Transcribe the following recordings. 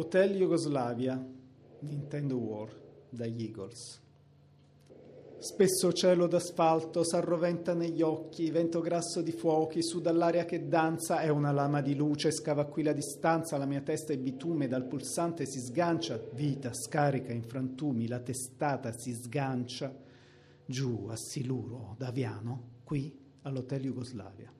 Hotel Jugoslavia, Nintendo War, dagli Eagles. Spesso cielo d'asfalto s'arroventa negli occhi, vento grasso di fuochi, su dall'aria che danza, è una lama di luce, scava qui la distanza, la mia testa è bitume, dal pulsante si sgancia, vita scarica in frantumi, la testata si sgancia, giù a Siluro, Daviano, qui all'Hotel Jugoslavia.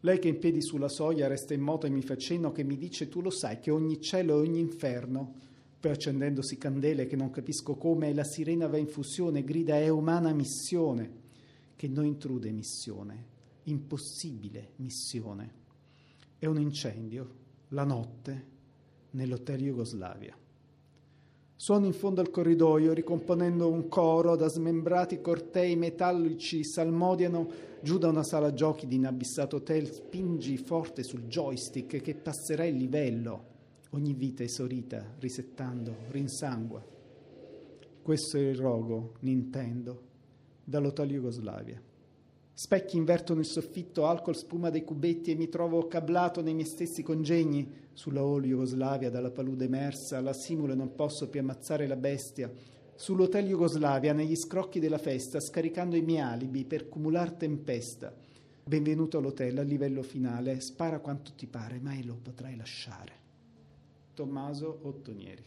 Lei che in piedi sulla soglia resta in moto e mi fa cenno che mi dice tu lo sai che ogni cielo e ogni inferno, poi accendendosi candele che non capisco come, la sirena va in fusione, grida è umana missione, che non intrude missione, impossibile missione. È un incendio, la notte, nell'hotel Jugoslavia. Suono in fondo al corridoio, ricomponendo un coro da smembrati cortei metallici salmodiano giù da una sala giochi di inabissato hotel. Spingi forte sul joystick che passerà il livello. Ogni vita esaurita, risettando, rinsangua. Questo è il rogo, Nintendo, dall'hotel Jugoslavia. Specchi invertono il soffitto, alcol spuma dei cubetti e mi trovo cablato nei miei stessi congegni. Sulla All Jugoslavia, dalla palude emersa, la simulo e non posso più ammazzare la bestia. Sull'hotel Jugoslavia, negli scrocchi della festa, scaricando i miei alibi per cumular tempesta. Benvenuto all'hotel, al livello finale. Spara quanto ti pare, mai lo potrai lasciare. Tommaso Ottonieri.